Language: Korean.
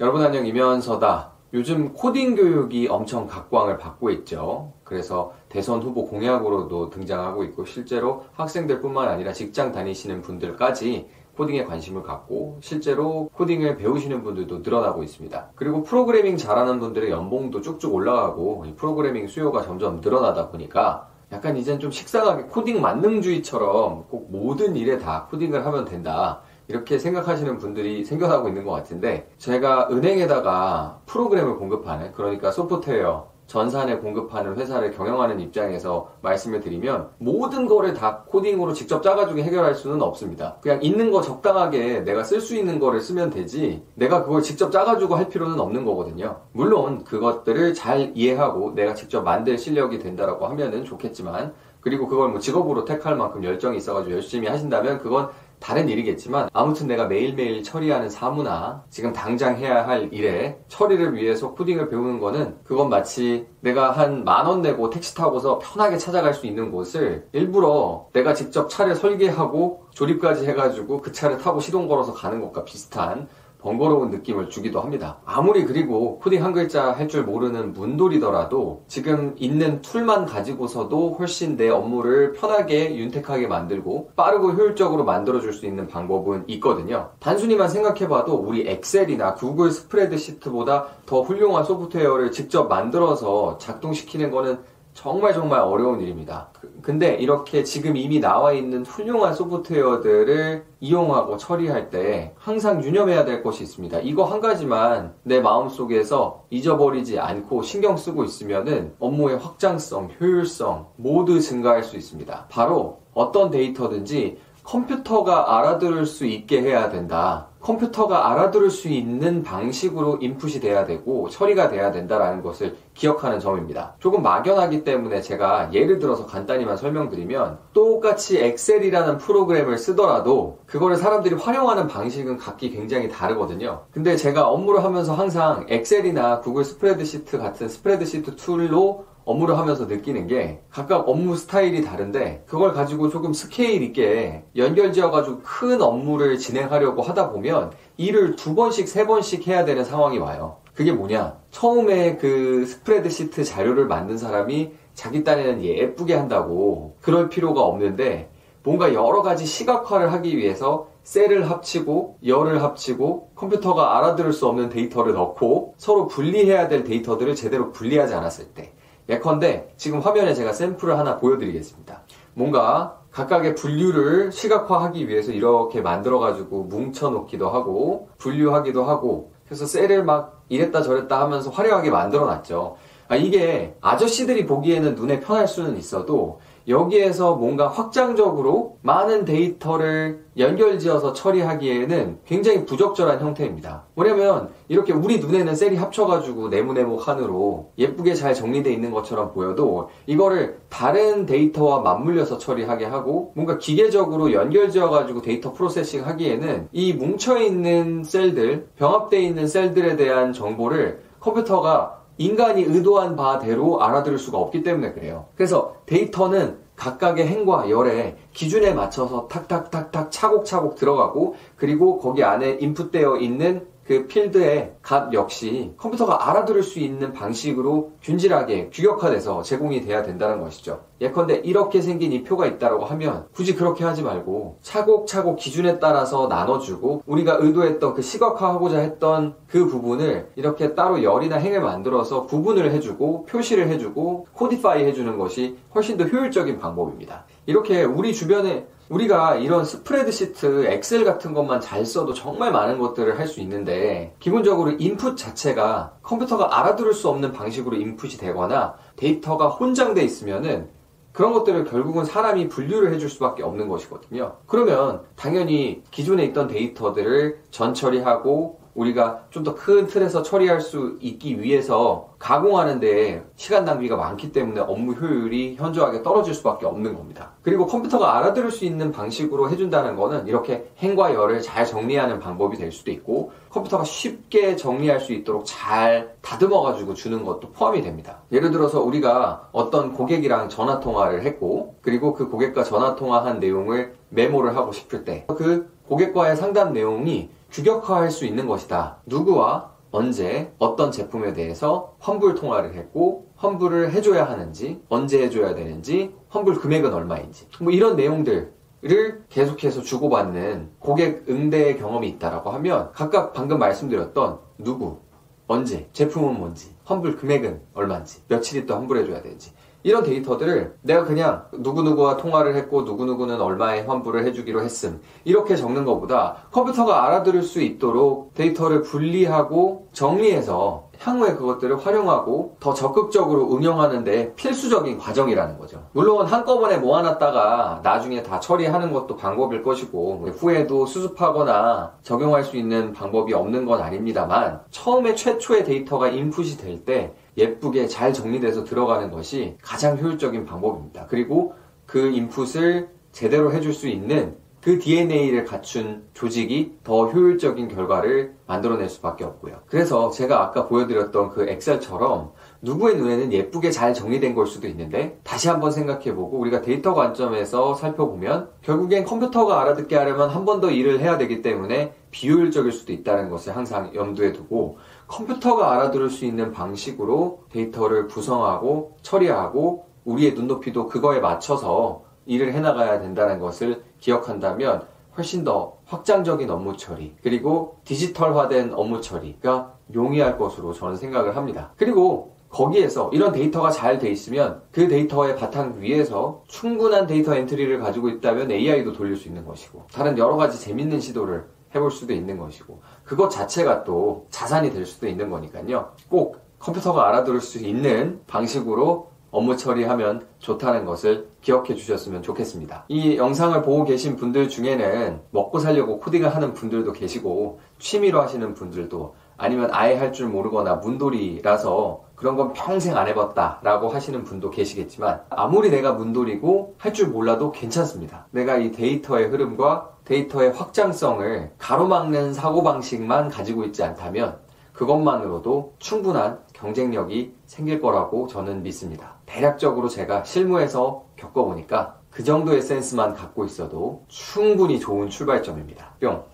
여러분 안녕 이면서다. 요즘 코딩 교육이 엄청 각광을 받고 있죠. 그래서 대선 후보 공약으로도 등장하고 있고 실제로 학생들뿐만 아니라 직장 다니시는 분들까지 코딩에 관심을 갖고 실제로 코딩을 배우시는 분들도 늘어나고 있습니다. 그리고 프로그래밍 잘하는 분들의 연봉도 쭉쭉 올라가고 프로그래밍 수요가 점점 늘어나다 보니까 약간 이젠 좀 식상하게 코딩 만능주의처럼 꼭 모든 일에 다 코딩을 하면 된다. 이렇게 생각하시는 분들이 생겨나고 있는 것 같은데 제가 은행에다가 프로그램을 공급하는 그러니까 소프트웨어 전산에 공급하는 회사를 경영하는 입장에서 말씀을 드리면 모든 거를 다 코딩으로 직접 짜가지고 해결할 수는 없습니다. 그냥 있는 거 적당하게 내가 쓸 수 있는 거를 쓰면 되지 내가 그걸 직접 짜가지고 할 필요는 없는 거거든요. 물론 그것들을 잘 이해하고 내가 직접 만들 실력이 된다라고 하면은 좋겠지만 그리고 그걸 뭐 직업으로 택할 만큼 열정이 있어가지고 열심히 하신다면 그건 다른 일이겠지만 아무튼 내가 매일매일 처리하는 사무나 지금 당장 해야 할 일의 처리를 위해서 코딩을 배우는 거는 그건 마치 내가 한 만 원 내고 택시 타고서 편하게 찾아갈 수 있는 곳을 일부러 내가 직접 차를 설계하고 조립까지 해가지고 그 차를 타고 시동 걸어서 가는 것과 비슷한 번거로운 느낌을 주기도 합니다. 아무리 그리고 코딩 한 글자 할 줄 모르는 문돌이더라도 지금 있는 tool만 가지고서도 훨씬 내 업무를 편하게 윤택하게 만들고 빠르고 효율적으로 만들어줄 수 있는 방법은 있거든요. 단순히만 생각해봐도 우리 엑셀이나 구글 스프레드시트보다 더 훌륭한 소프트웨어를 직접 만들어서 작동시키는 거는 정말 정말 어려운 일입니다. 그, 근데 이렇게 지금 이미 나와 있는 훌륭한 소프트웨어들을 이용하고 처리할 때 항상 유념해야 될 것이 있습니다. 이거 한 가지만 내 마음속에서 잊어버리지 않고 신경 쓰고 있으면은 업무의 확장성, 효율성 모두 증가할 수 있습니다. 바로 어떤 데이터든지 컴퓨터가 알아들을 수 있게 해야 된다. 컴퓨터가 알아들을 수 있는 방식으로 인풋이 돼야 되고 처리가 돼야 된다라는 것을 기억하는 점입니다. 조금 막연하기 때문에 제가 예를 들어서 간단히만 설명드리면 똑같이 엑셀이라는 프로그램을 쓰더라도 그거를 사람들이 활용하는 방식은 각기 굉장히 다르거든요. 근데 제가 업무를 하면서 항상 엑셀이나 구글 스프레드시트 같은 스프레드시트 tool로 업무를 하면서 느끼는 게 각각 업무 스타일이 다른데 그걸 가지고 조금 스케일 있게 연결 지어 가지고 큰 업무를 진행하려고 하다 보면 일을 두 번씩 세 번씩 해야 되는 상황이 와요. 그게 뭐냐? 처음에 그 스프레드시트 자료를 만든 사람이 자기 딴에는 예쁘게 한다고 그럴 필요가 없는데 뭔가 여러 가지 시각화를 하기 위해서 셀을 합치고 열을 합치고 컴퓨터가 알아들을 수 없는 데이터를 넣고 서로 분리해야 될 데이터들을 제대로 분리하지 않았을 때 예컨대 지금 화면에 제가 샘플을 하나 보여드리겠습니다. 뭔가 각각의 분류를 시각화하기 위해서 이렇게 만들어가지고 뭉쳐놓기도 하고 분류하기도 하고 그래서 셀을 막 이랬다 저랬다 하면서 화려하게 만들어놨죠. 아, 이게 아저씨들이 보기에는 눈에 편할 수는 있어도 여기에서 뭔가 확장적으로 많은 데이터를 연결지어서 처리하기에는 굉장히 부적절한 형태입니다. 뭐냐면 이렇게 우리 눈에는 셀이 합쳐가지고 네모네모 칸으로 예쁘게 잘 정리되어 있는 것처럼 보여도 이거를 다른 데이터와 맞물려서 처리하게 하고 뭔가 기계적으로 연결지어가지고 데이터 processing 하기에는 이 뭉쳐있는 셀들, 병합되어 있는 셀들에 대한 정보를 컴퓨터가 인간이 의도한 바대로 알아들을 수가 없기 때문에 그래요. 그래서 데이터는 각각의 행과 열에 기준에 맞춰서 탁탁탁탁 차곡차곡 들어가고 그리고 거기 안에 인풋되어 있는 그 필드의 값 역시 컴퓨터가 알아들을 수 있는 방식으로 균질하게 규격화돼서 제공이 돼야 된다는 것이죠. 예컨대 이렇게 생긴 이 표가 있다고 하면 굳이 그렇게 하지 말고 차곡차곡 기준에 따라서 나눠주고 우리가 의도했던 그 시각화하고자 했던 그 부분을 이렇게 따로 열이나 행을 만들어서 구분을 해주고 표시를 해주고 코디파이 해주는 것이 훨씬 더 효율적인 방법입니다. 이렇게 우리 주변에 우리가 이런 스프레드시트, 엑셀 같은 것만 잘 써도 정말 많은 것들을 할 수 있는데 기본적으로 인풋 자체가 컴퓨터가 알아들을 수 없는 방식으로 인풋이 되거나 데이터가 혼장돼 있으면은 그런 것들을 결국은 사람이 분류를 해줄 수밖에 없는 것이거든요. 그러면 당연히 기존에 있던 데이터들을 전처리하고 우리가 좀 더 큰 틀에서 처리할 수 있기 위해서 가공하는데 시간 낭비가 많기 때문에 업무 효율이 현저하게 떨어질 수밖에 없는 겁니다. 그리고 컴퓨터가 알아들을 수 있는 방식으로 해준다는 거는 이렇게 행과 열을 잘 정리하는 방법이 될 수도 있고 컴퓨터가 쉽게 정리할 수 있도록 잘 다듬어가지고 주는 것도 포함이 됩니다. 예를 들어서 우리가 어떤 고객이랑 전화 통화를 했고 그리고 그 고객과 전화 통화한 내용을 메모를 하고 싶을 때 그 고객과의 상담 내용이 규격화할 수 있는 것이다. 누구와 언제 어떤 제품에 대해서 환불 통화를 했고 환불을 해줘야 하는지 언제 해줘야 되는지 환불 금액은 얼마인지 뭐 이런 내용들 를 계속해서 주고받는 고객 응대 경험이 있다라고 하면 각각 방금 말씀드렸던 누구, 언제, 제품은 뭔지, 환불 금액은 얼마인지, 며칠 있다 환불해줘야 되는지 이런 데이터들을 내가 그냥 누구누구와 통화를 했고 누구누구는 얼마에 환불을 해주기로 했음 이렇게 적는 것보다 컴퓨터가 알아들을 수 있도록 데이터를 분리하고 정리해서 향후에 그것들을 활용하고 더 적극적으로 응용하는데 필수적인 과정이라는 거죠. 물론 한꺼번에 모아놨다가 나중에 다 처리하는 것도 방법일 것이고 후에도 수습하거나 적용할 수 있는 방법이 없는 건 아닙니다만 처음에 최초의 데이터가 인풋이 될때 예쁘게 잘 정리돼서 들어가는 것이 가장 효율적인 방법입니다. 그리고 그 인풋을 제대로 해줄 수 있는 그 DNA를 갖춘 조직이 더 효율적인 결과를 만들어낼 수밖에 없고요. 그래서 제가 아까 보여드렸던 그 엑셀처럼 누구의 눈에는 예쁘게 잘 정리된 걸 수도 있는데 다시 한번 생각해보고 우리가 데이터 관점에서 살펴보면 결국엔 컴퓨터가 알아듣게 하려면 한 번 더 일을 해야 되기 때문에 비효율적일 수도 있다는 것을 항상 염두에 두고 컴퓨터가 알아들을 수 있는 방식으로 데이터를 구성하고 처리하고 우리의 눈높이도 그거에 맞춰서 일을 해나가야 된다는 것을 기억한다면 훨씬 더 확장적인 업무 처리, 그리고 디지털화된 업무 처리가 용이할 것으로 저는 생각을 합니다. 그리고 거기에서 이런 데이터가 잘 돼 있으면 그 데이터의 바탕 위에서 충분한 데이터 엔트리를 가지고 있다면 AI도 돌릴 수 있는 것이고 다른 여러 가지 재밌는 시도를 해볼 수도 있는 것이고 그것 자체가 또 자산이 될 수도 있는 거니까요. 꼭 컴퓨터가 알아들을 수 있는 방식으로 업무 처리하면 좋다는 것을 기억해 주셨으면 좋겠습니다. 이 영상을 보고 계신 분들 중에는 먹고 살려고 코딩을 하는 분들도 계시고 취미로 하시는 분들도 아니면 아예 할 줄 모르거나 문돌이라서 그런 건 평생 안 해봤다 라고 하시는 분도 계시겠지만 아무리 내가 문돌이고 할 줄 몰라도 괜찮습니다. 내가 이 데이터의 흐름과 데이터의 확장성을 가로막는 사고방식만 가지고 있지 않다면 그것만으로도 충분한 경쟁력이 생길 거라고 저는 믿습니다. 대략적으로 제가 실무에서 겪어보니까 그 정도의 센스만 갖고 있어도 충분히 좋은 출발점입니다. 뿅!